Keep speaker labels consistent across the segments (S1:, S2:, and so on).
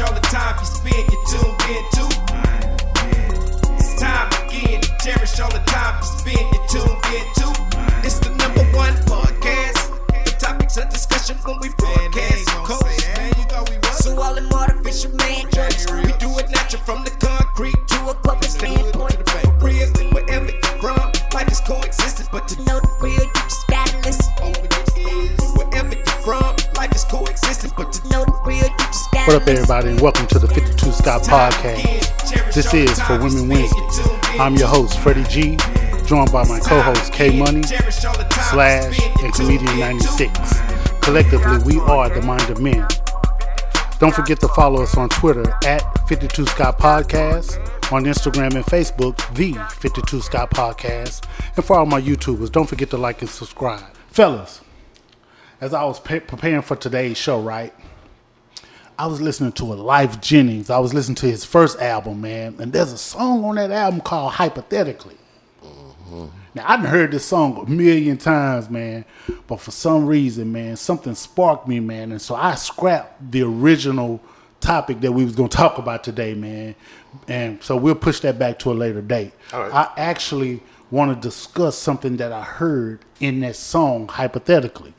S1: cherish all the time you spend, you tuned in to. It's time again to cherish all the time you spend, you tuned in to. It's the number one podcast. The topics of discussion when we broadcast. Coast. So all them artificial man jokes, we do it natural from the concrete to a public standpoint. For real, wherever you're from, life is coexistence, but to know the real, you just gotta listen. Wherever you're from, life is coexistence, but to know the real, you just gotta
S2: What up, everybody, and welcome to the 52 Scott Podcast. This is For Women Wednesday. I'm your host, Freddie G, joined by my co host, K Money, Slash, and Comedian 96. Collectively, we are the Mind of Men. Don't forget to follow us on Twitter at 52 Scott Podcast, on Instagram and Facebook, the 52 Scott Podcast, and for all my YouTubers, don't forget to like and subscribe. Fellas, as I was preparing for today's show, right? I was listening to a Lyfe Jennings. I was listening to his first album, man, and there's a song on that album called Hypothetically. Mm-hmm. Now I've heard this song a million times, man, but for some reason, man, something sparked me, man, and so I scrapped the original topic that we was gonna talk about today, man, and so we'll push that back to a later date.
S3: Right.
S2: I actually want to discuss something that I heard in that song, hypothetically.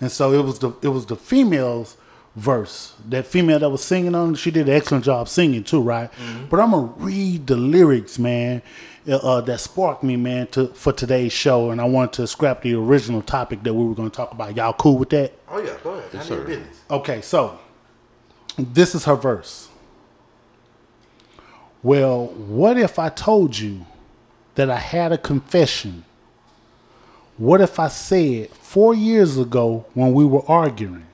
S2: And so it was the it was the female's verse. That female that was singing on, she did an excellent job singing too, right? But I'm gonna read the lyrics, man, uh, uh, that sparked me, man, to for today's show, and I wanted to scrap the original topic that we were gonna talk about. Y'all cool with that?
S3: Oh yeah, go ahead. Yes,
S4: sir.
S3: business.
S2: Okay, so this is her verse. Well, what if I told you that I had a confession? What if I said four years ago when we were arguing,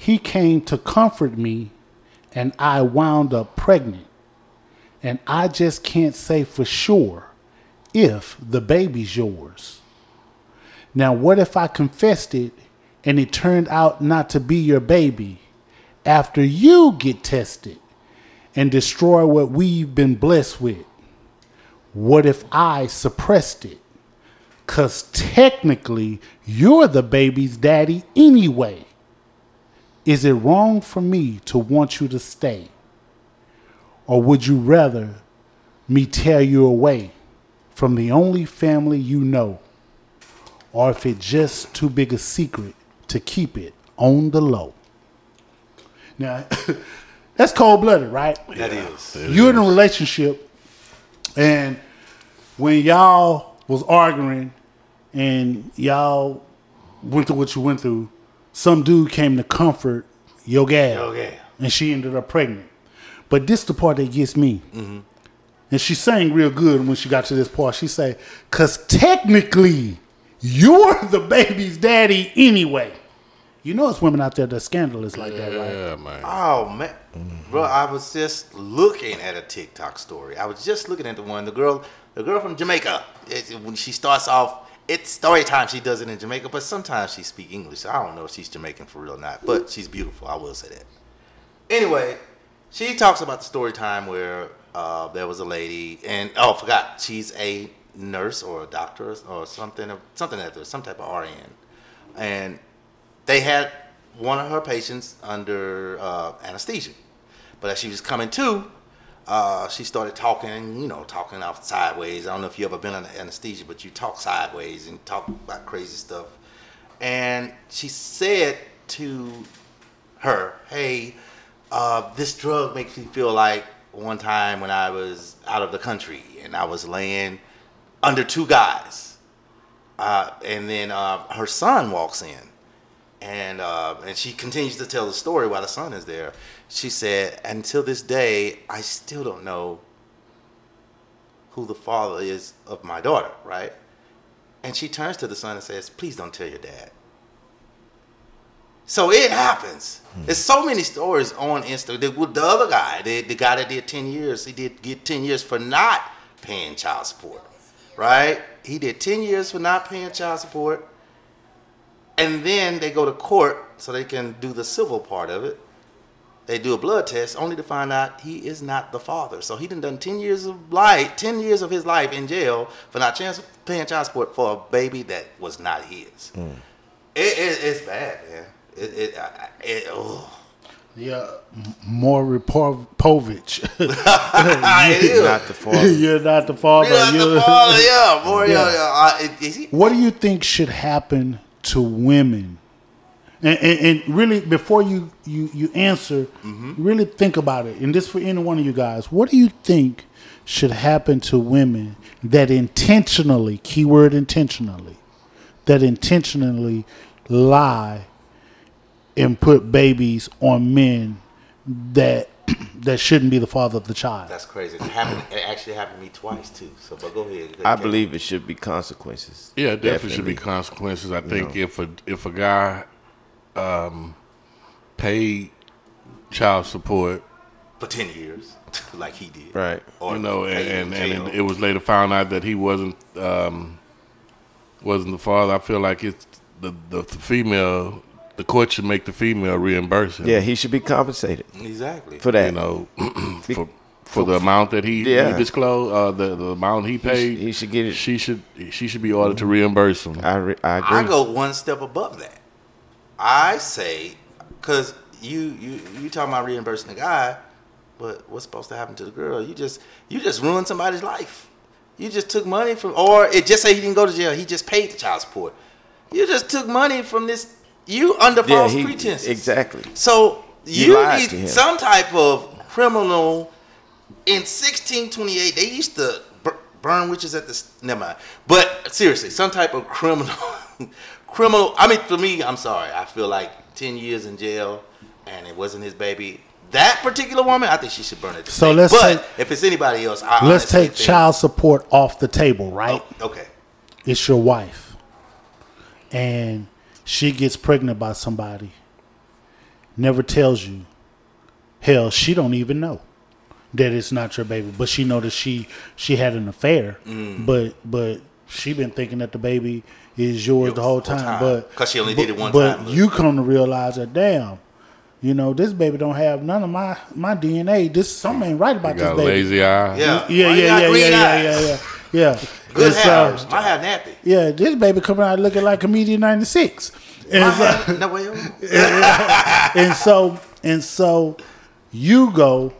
S2: he came to comfort me and I wound up pregnant? And I just can't say for sure if the baby's yours. Now, what if I confessed it and it turned out not to be your baby after you get tested and destroy what we've been blessed with? What if I suppressed it? Because technically, you're the baby's daddy anyway. Is it wrong for me to want you to stay? Or would you rather me tear you away from the only family you know? Or if it's just too big a secret to keep it on the low? Now, that's cold blooded, right?
S3: That is.
S2: You're in a relationship, and when y'all was arguing and y'all went through what you went through, some dude came to comfort your gal,
S3: Your gal.
S2: and she ended up pregnant. But this the part that gets me.
S3: Mm-hmm.
S2: And she sang real good when she got to this part. She said, "Cause technically, you're the baby's daddy anyway." You know, it's women out there that's scandalous like that, right?
S4: Yeah, man.
S3: Oh man, bro, I was just looking at a TikTok story. I was just looking at the one. The girl, the girl from Jamaica. It, when she starts off, it's story time. She does it in Jamaica, but sometimes she speak English. I don't know if she's Jamaican for real or not, but she's beautiful. I will say that. Anyway, she talks about the story time where uh, there was a lady, and oh, I forgot, she's a nurse or a doctor or something, something like that, some type of RN, and they had one of her patients under uh, anesthesia. But as she was coming to, uh, she started talking, you know, talking off sideways. I don't know if you ever been under anesthesia, but you talk sideways and talk about crazy stuff. And she said to her, "Hey, uh, this drug makes me feel like one time when I was out of the country and I was laying under two guys, uh, and then uh, her son walks in, and uh, and she continues to tell the story while the son is there. She said, "Until this day, I still don't know who the father is of my daughter." Right? And she turns to the son and says, "Please don't tell your dad." So it happens. There's so many stories on Insta. The, with the other guy, the, the guy that did 10 years, he did get 10 years for not paying child support, right? He did 10 years for not paying child support. And then they go to court so they can do the civil part of it. They do a blood test only to find out he is not the father. So he done done 10 years of life, 10 years of his life in jail for not chance, paying child support for a baby that was not his. It, it, it's bad, man. It, it, I- it, oh.
S2: Yeah, more Maury Po- Povich.
S3: It is.
S4: Not the father.
S2: You're not the father.
S3: Yeah, the
S2: You're-
S3: father, yeah, boy, yeah,
S2: Yeah.
S3: yeah. It- is he?
S2: What do you think should happen to women? And, and, and really, before you you you answer, mm-hmm. really think about it. And this for any one of you guys. What do you think should happen to women that intentionally, keyword intentionally, that intentionally lie and put babies on men that that shouldn't be the father of the child?
S3: That's crazy. It happened. It actually happened to me twice too. So, but go ahead.
S4: I believe it should be consequences.
S5: Yeah, it definitely, should be consequences. I think if a if a guy um, paid child support,
S3: for ten years, like he did.
S4: Right.
S3: Or
S5: you know, and and, and
S3: jail.
S5: it was later found out that he wasn't um, wasn't the father. I feel like it's the, the the female. The court should make the female reimburse him.
S4: Yeah, he should be compensated
S3: exactly.
S4: for that.
S5: you know, for for the amount that he,
S4: Yeah.
S5: he disclosed, uh, the the amount he paid.
S4: he should get it.
S5: She should she should be ordered to reimburse him.
S4: I re- I agree.
S3: I go one step above that. I say, because you you you talking about reimbursing the guy, but what's supposed to happen to the girl? You just you just ruined somebody's life. You just took money from, or it just say he didn't go to jail. He just paid the child support. You just took money from this. You under false
S4: yeah,
S3: false
S4: he,
S3: pretenses.
S4: exactly.
S3: So
S4: You
S3: you need some type of criminal. In 1628, they used to burn witches at the. s- Never mind. But seriously, some type of criminal, criminal. I mean, for me, I'm sorry. I feel like 10 years in jail, and it wasn't his baby. That particular woman, I think she should burn it.
S2: So let's
S3: But
S2: take-
S3: if it's anybody else, I
S2: Let's take
S3: think-
S2: child support off the table, right?
S3: Oh, okay.
S2: it's your wife and she gets pregnant by somebody never tells you hell she don't even know that it's not your baby but she know that she she had an affair
S3: Mm.
S2: but but she been thinking that the baby is yours the whole time,
S3: time.
S2: but
S3: 'Cause she only
S2: but,
S3: did it one
S2: but
S3: time, but-
S2: you come to realize that damn you know this baby don't have none of my my dna this something ain't right about
S5: Got
S2: this baby
S5: lazy eye.
S3: Yeah.
S2: yeah
S3: Why
S2: yeah yeah yeah yeah, yeah yeah yeah
S3: Good
S2: And so-
S3: My hair nappy.
S2: yeah, this baby coming out looking like comedian ninety six, and so,
S3: no, wait,
S2: and so and so you go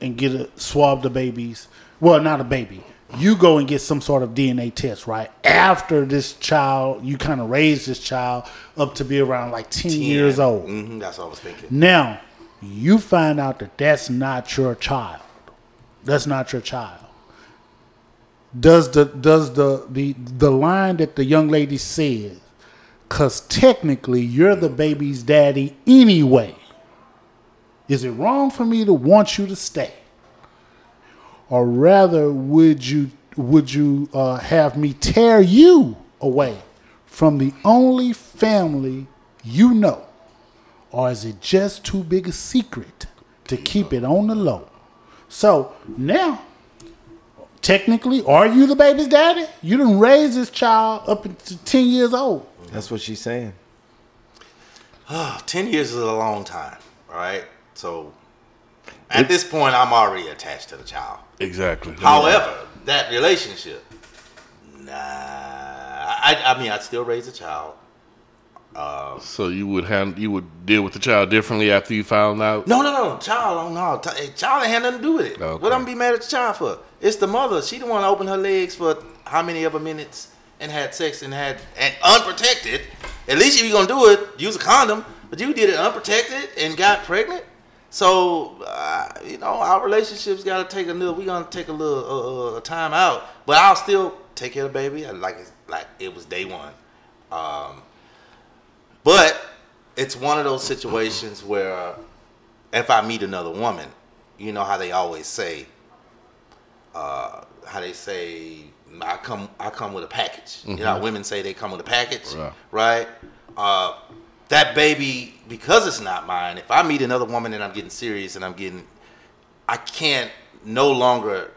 S2: and get a swab the babies. Well, not a baby. You go and get some sort of DNA test, right? After this child, you kind of raise this child up to be around like ten, years old.
S3: hmm that's what I was thinking.
S2: Now, you find out that that's not your child. That's not your child. Does the does the the the line that the young lady said? Cause technically, you're the baby's daddy anyway. Is it wrong for me to want you to stay, or rather, would you would you uh, have me tear you away from the only family you know? or is it just too big a secret to keep it on the low? So now, technically, are you the baby's daddy? You didn't raise this child up to 10 years old.
S4: That's what she's saying.
S3: Ten years is a long time, right? So at this point, I'm already attached to the child.
S5: Exactly.
S3: However, that relationship, nah. I, I mean, I'd still raise a child.
S5: Um, so you would hand you would deal with the child differently after you found out.
S3: No, no, no, child, oh, no, T- eh, child ain't had nothing to do with it.
S5: Okay.
S3: What I'm gonna be mad at the child for? It's the mother. She the one opened her legs for how many other minutes and had sex and had and unprotected. At least if you're gonna do it, use a condom. But you did it unprotected and got pregnant. So uh, you know our relationships got to take a little. We gonna take a little uh, uh, time out. But I'll still take care of the baby like it's, like it was day one. Um, but it's one of those situations where if I meet another woman, you know how they always say, uh, how they say, I come, I come with a package. You know, how women say they come with a package,
S5: Right.
S3: right? Uh, that baby, because it's not mine. If I meet another woman and I'm getting serious and I'm getting, I can't no longer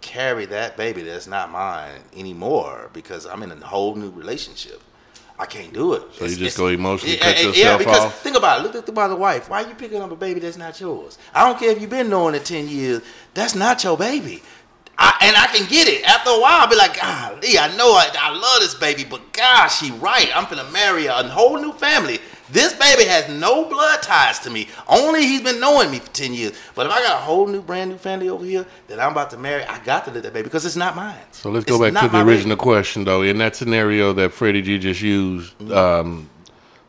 S3: carry that baby that's not mine anymore because I'm in a whole new relationship. I can't do it.
S5: So you just go emotionally
S3: yeah,
S5: cut
S3: yeah,
S5: yourself
S3: because
S5: off?
S3: think about it. Look at the by the wife. Why are you picking up a baby that's not yours? I don't care if you've been knowing it ten years. That's not your baby. I, and I can get it. After a while, I'll be like, golly, I know I, I love this baby, but gosh, she right. I'm finna marry a whole new family. This baby has no blood ties to me. Only he's been knowing me for 10 years. But if I got a whole new, brand new family over here that I'm about to marry, I got to let that baby because it's not mine.
S5: So let's go
S3: It's
S5: back to the
S3: my baby.
S5: original question, though. In that scenario that Freddie G just used, um,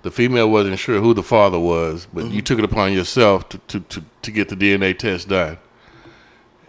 S5: the female wasn't sure who the father was, but you took it upon yourself to, to, to, to get the DNA test done.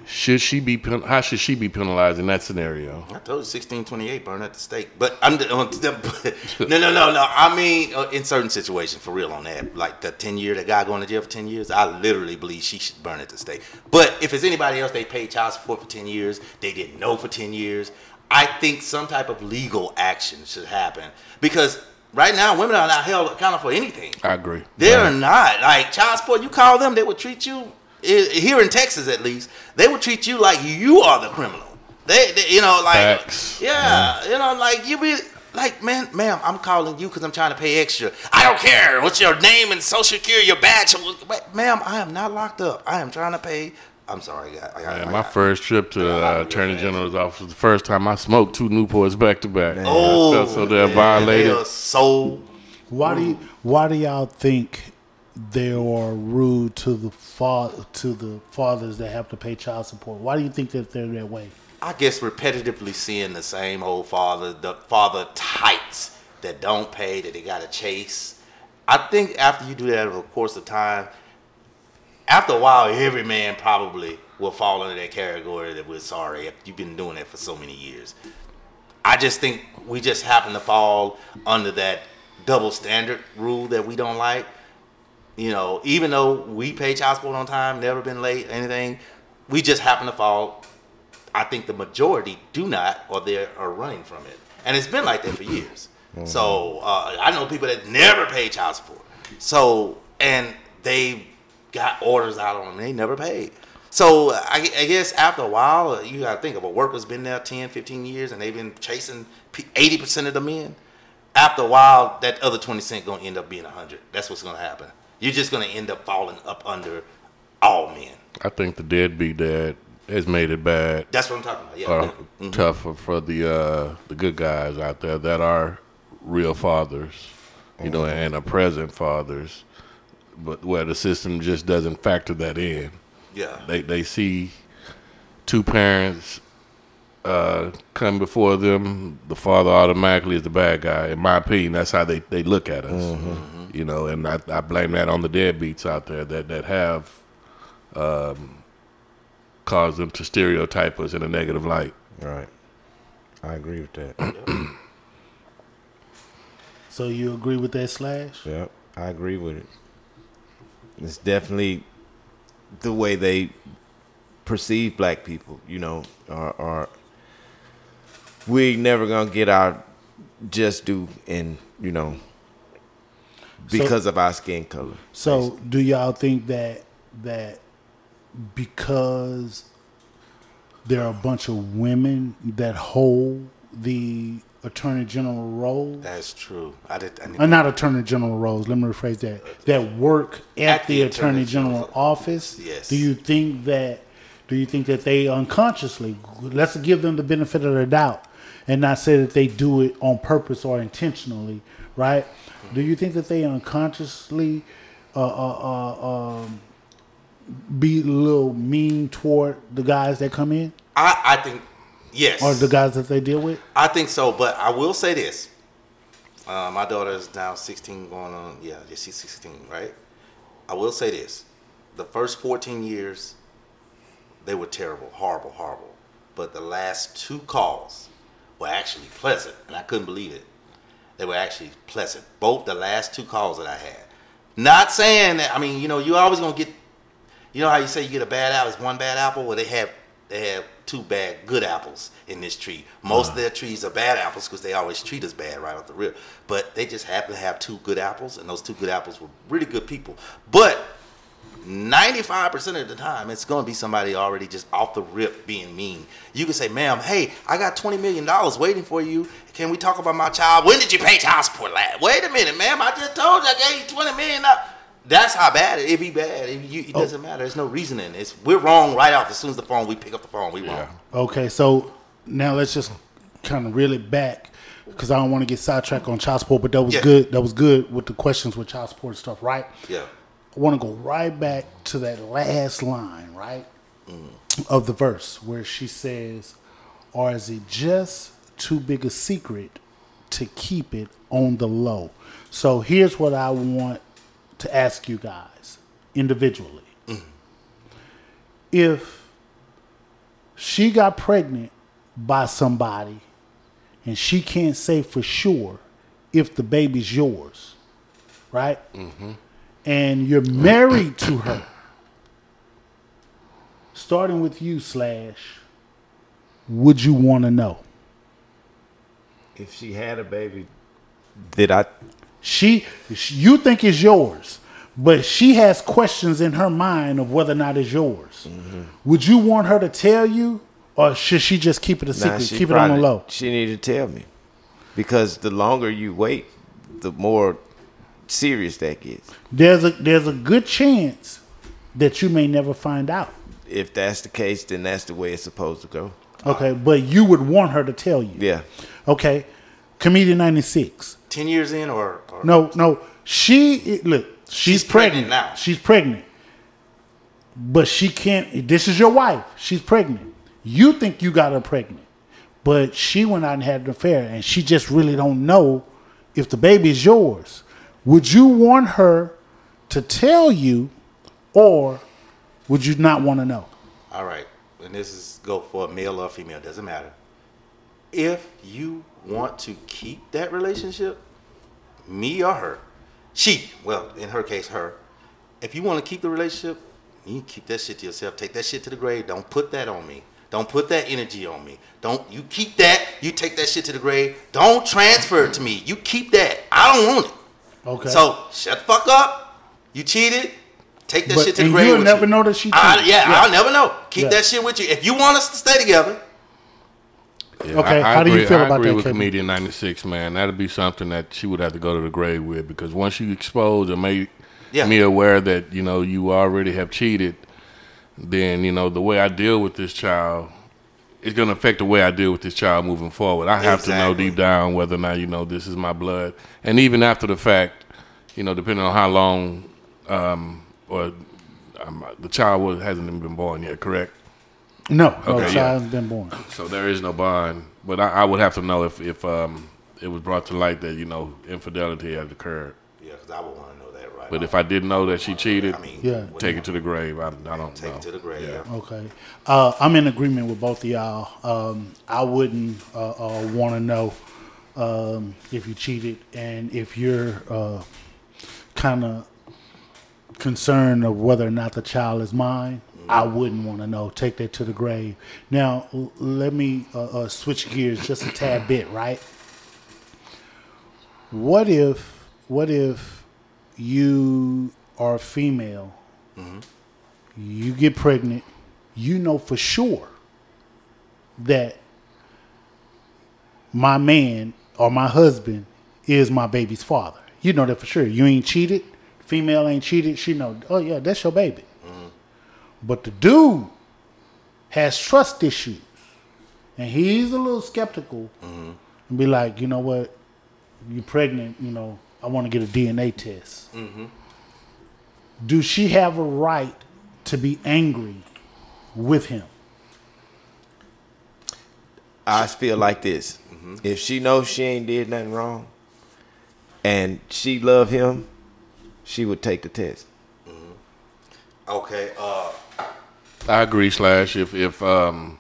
S5: Should she be? How should she be penalized in that scenario?
S3: I told you 1628 burn at the stake. But I'm no, no, no, no. I mean, uh, in certain situations, for real on that. Like the 10 year, the guy going to jail for 10 years, I literally believe she should burn at the stake. But if it's anybody else, they paid child support for 10 years, they didn't know for 10 years. I think some type of legal action should happen because right now women are not held accountable for anything.
S5: I agree.
S3: They're not like child support. You call them, they will treat you here in Texas at least. They would treat you like you are the criminal. They, they you know, like
S5: Facts.
S3: yeah, you know, like you be like, man, ma'am, I'm calling you because I'm trying to pay extra. I don't care. What's your name and social security, your badge? But, ma'am, I am not locked up. I am trying to pay. I'm sorry, I got, I got,
S5: Man,
S3: I
S5: my first trip to uh, Attorney General's office was the first time I smoked two Newports back to back.
S3: Oh,
S5: I felt so damn
S3: man,
S5: violated.
S3: They are so
S2: Why do you, why do y'all think they are rude to the fa- to the fathers that have to pay child support? Why do you think that they're that way?
S3: I guess repetitively seeing the same old father, the father types that don't pay, that they gotta chase. I think after you do that over the course of time, after a while, every man probably will fall into that category that we're sorry if you've been doing that for so many years. I just think we just happen to fall under that double standard rule that we don't like. You know, even though we pay child support on time, never been late, anything, we just happen to fall. I think the majority do not, or they are running from it, and it's been like that for years. So uh, I know people that never pay child support. So and they got orders out on them, they never paid. So I, I guess after a while, you got to think of a worker's been there 10, 15 years, and they've been chasing 80% of the men. After a while, that other 20 cent going to end up being 100. That's what's going to happen. You're just going to end up falling up under all men.
S5: I think the deadbeat dad has made it bad
S3: That's what I'm talking about. Yeah.
S5: or
S3: Mhm.
S5: tougher for the uh, the good guys out there that are real fathers, you know, and are present fathers, but where the system just doesn't factor that in.
S3: Yeah.
S5: They they see two parents uh, come before them, the father automatically is the bad guy. In my opinion, that's how they, they look at us. You know, and I, I blame that on the deadbeats out there that that have um, caused them to stereotype us in a negative light.
S4: Right. I agree with that.
S2: So you agree with that slash?
S4: Yep, I agree with it. It's definitely the way they perceive black people, you know, are, are we never gonna get our just due and you know, because of our skin color.
S2: So do y'all think that that because there are a bunch of women that hold the attorney general role,
S3: That's true. I did. I
S2: or uh, not attorney general roles, let me rephrase that, that work at,
S3: At
S2: the,
S3: the
S2: attorney
S3: Attorney
S2: general office,
S3: Yes.
S2: do you think that do you think that they unconsciously let's give them the benefit of the doubt and not say that they do it on purpose or intentionally, right? Do you think that they unconsciously uh, uh, uh, um, be a little mean toward the guys that come in
S3: I, I think yes.
S2: or the guys that they deal with?
S3: I think so, but I will say this. Uh, my daughter is now 16, going on, yeah, yeah, she's 16, right? I will say this. The first 14 years, they were terrible, horrible, horrible. But the last two calls were actually pleasant, and I couldn't believe it. They were actually pleasant. Both the last two calls that I had. Not saying that, I mean, you know, you're always going to get, you know how you say you get a bad apple, it's one bad apple? Well, they have, they have two bad good apples in this tree. Most of uh-huh. their trees are bad apples because they always treat us bad right off the rip. But they just happen to have two good apples, and those two good apples were really good people. But 95% of the time, it's going to be somebody already just off the rip being mean. You can say, ma'am, hey, I got $20 million waiting for you. Can we talk about my child? When did you pay child support last? Wait a minute, ma'am. I just told you I gave you $20 million. That's how bad it, it be bad. It, you, it oh. doesn't matter. There's no reasoning. It's We're wrong right off. As soon as the phone, we pick up the phone, we wrong.
S2: Okay, so now let's just kind of reel it back because I don't want to get sidetracked on child support, but that was
S3: Yeah.
S2: good. That was good with the questions with child support and stuff, right?
S3: Yeah.
S2: I want to go right back to that last line, right, of the verse where she says, "Or is it just too big a secret to keep it on the low?" So here's what I want to ask you guys individually: If she got pregnant by somebody and she can't say for sure if the baby's yours, right? Mm-hmm. And you're married to her, starting with you, Slash, would you want to know?
S4: If she had a baby, did I?
S2: She, you think it's yours, but she has questions in her mind of whether or not it's yours. Mm-hmm. Would you want her to tell you, or should she just keep it a secret,
S4: Nah, she
S2: keep it on the low?
S4: She need to tell me, because the longer you wait, the more serious that gets.
S2: There's a there's a good chance that you may never find out.
S4: If that's the case, then that's the way it's supposed to go.
S2: Okay, but you would want her to tell you.
S4: Yeah.
S2: Okay, comedian ninety six.
S3: Ten years in, or, or
S2: No, no. She look. She's,
S3: She's pregnant
S2: pregnant,
S3: now.
S2: She's pregnant, but she can't. This is your wife. She's pregnant. You think you got her pregnant, but she went out and had an affair, and she just really don't know if the baby is yours. Would you want her to tell you, or would you not want to know?
S3: All right, and this is go for a male or female, doesn't matter. If you want to keep that relationship, me or her, she, well, in her case, her, if you want to keep the relationship, you keep that shit to yourself. Take that shit to the grave. Don't put that on me. Don't put that energy on me. Don't you keep that. You take that shit to the grave. Don't transfer it to me. You keep that. I don't want it.
S2: Okay.
S3: So shut the fuck up. You cheated. Take that
S2: But-
S3: shit to the
S2: and
S3: grave.
S2: you'll never
S3: you.
S2: know that she
S3: I- yeah,
S2: Yeah.
S3: I'll never know. Keep
S2: Yeah.
S3: that shit with you. If you want us to stay together,
S5: Yeah,
S2: Okay,
S5: I, I
S2: how do you
S5: agree-
S2: feel
S5: I
S2: about
S5: agree
S2: that,
S5: with
S2: Kevin?
S5: comedian ninety six, man. That'd be something that she would have to go to the grave with because once you expose or made
S3: Yeah.
S5: me aware that you know you already have cheated, then you know the way I deal with this child is going to affect the way I deal with this child moving forward. I have to know deep down whether or not you know this is my blood, and even after the fact, you know, depending on how long um, or um, the child was, hasn't even been born yet, correct?
S2: No, no
S5: Okay,
S2: child
S5: yeah.
S2: hasn't been born.
S5: So there is no bond, but I, I would have to know if if um, it was brought to light that you know infidelity had occurred.
S3: yeah, because I would want to know that right.
S5: But if I didn't know that she cheated,
S3: I mean,
S2: Yeah.
S5: take it to the grave. I, I don't
S3: take
S5: know.
S3: it to the grave. Yeah.
S2: Okay, uh, I'm in agreement with both of y'all. Um, I wouldn't uh, uh, want to know um, if you cheated, and if you're uh, kind of concerned of whether or not the child is mine. I wouldn't want to know. Take that to the grave. Now, l- let me uh, uh, switch gears just a tad bit, right? What if, what if you are a female you get pregnant, you know for sure that my man or my husband is my baby's father. You know that for sure. You ain't cheated. Female ain't cheated. She know. Oh yeah, that's your baby. But the dude has trust issues, and he's a little skeptical, and be like, you know what, you're pregnant. You know, I want to get a DNA test do she have a right to be angry with him?
S4: I feel like this. If she knows she ain't did nothing wrong, and she love him, she would take the test.
S3: Okay. Uh,
S5: I agree. Slash, if if um,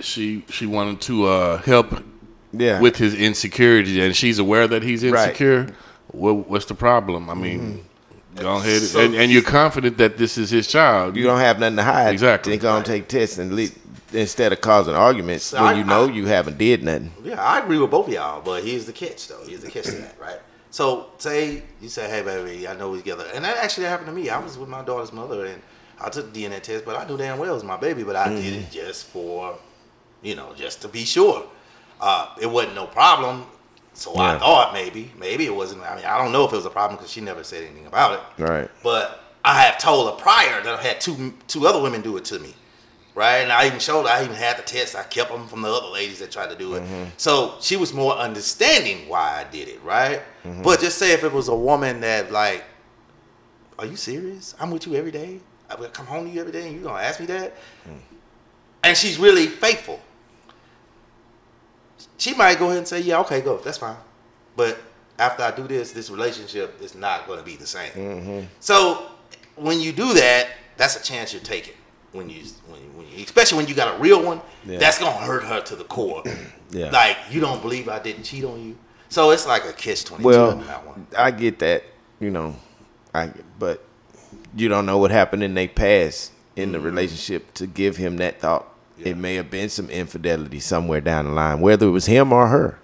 S5: she she wanted to uh, help
S4: Yeah.
S5: with his insecurity, and she's aware that he's
S4: Right.
S5: insecure, what, what's the problem? I mean, mm-hmm. go ahead,
S3: So-
S5: and, and you're confident that this is his child.
S4: you don't have nothing to hide.
S5: Exactly.
S4: Then go and take tests and le- instead of causing arguments
S3: So
S4: when
S3: I-
S4: you know
S3: I-
S4: you haven't did nothing.
S3: yeah, I agree with both of y'all, but here's the catch, though. Here's the catch to that, right? So, say you say, "Hey, baby, I know we're together," and that actually happened to me. I was with my daughter's mother, and I took the DNA test, but I knew damn well it was my baby, but I did it mm-hmm. just for, you know, just to be sure. Uh, it wasn't no problem, so I thought maybe, maybe it wasn't. I mean, I don't know if it was a problem because she never said anything about it.
S4: Right.
S3: But I have told her prior that I had two two other women do it to me, right? And I even showed. I even had the test. I kept them from the other ladies that tried to do it. Mm-hmm. So she was more understanding why I did it, right? Mm-hmm. But just say if it was a woman that like, are you serious? I'm with you every day. I will come home to you every day, and you gonna ask me that? Mm. And she's really faithful. She might go ahead and say, "Yeah, okay, go. That's fine." But after I do this, this relationship is not going to be the same. Mm-hmm. So when you do that, that's a chance you're taking. When you, when you, when you especially when you got a real one,
S4: Yeah.
S3: that's gonna hurt her to the core.
S4: Yeah.
S3: Like you don't believe I didn't cheat on you. So it's like a kiss twenty two
S4: Well,
S3: on that one.
S4: I get that, you know, I but you don't know what happened in their past in the mm-hmm. relationship to give him that thought.
S3: Yeah.
S4: It may have been some infidelity somewhere down the line, whether it was him or her.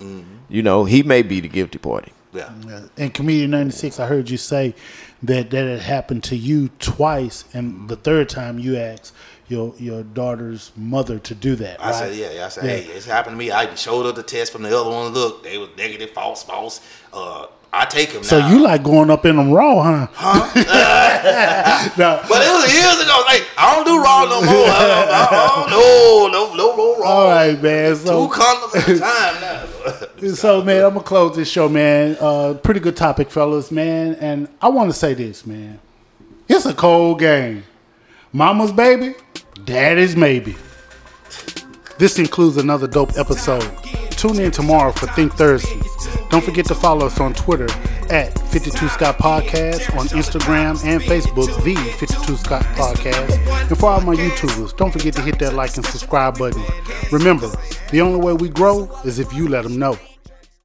S4: You know, he may be the guilty party.
S3: Yeah.
S2: And comedian ninety six, I heard you say that that had happened to you twice, and the third time you asked your your daughter's mother to do that.
S3: I
S2: right?
S3: said, yeah, yeah. I said,
S2: Yeah.
S3: hey, it's happened to me. I even showed her the test from the other one. Look, they was negative, false, false. Uh, I take him
S2: So
S3: now.
S2: you like going up in them raw, huh? No.
S3: But it was years ago. Like I don't do raw no more. I, I, I, no, no, no, no raw.
S2: All right, man. So
S3: Two condoms at a time now.
S2: So man, I'm gonna close this show, man. Uh, pretty good topic, fellas, man. And I want to say this, man. It's a cold game. Mama's baby, daddy's maybe. This includes another dope episode. Tune in tomorrow for Think Thursday. Don't forget to follow us on Twitter at 52 Scott Podcast, on Instagram and Facebook, the 52 Scott Podcast. And for all my YouTubers, don't forget to hit that like and subscribe button. Remember, the only way we grow is if you let them know.